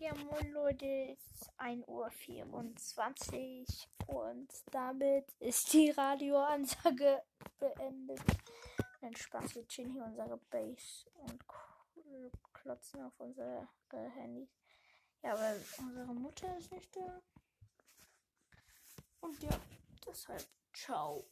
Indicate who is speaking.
Speaker 1: Ja, moin Leute, es ist 1.24 Uhr und damit ist die Radioansage beendet. Dann Spaß, wir chillen hier unsere Base und klotzen auf unsere Handys. Ja, aber unsere Mutter ist nicht da. Und ja, deshalb, ciao.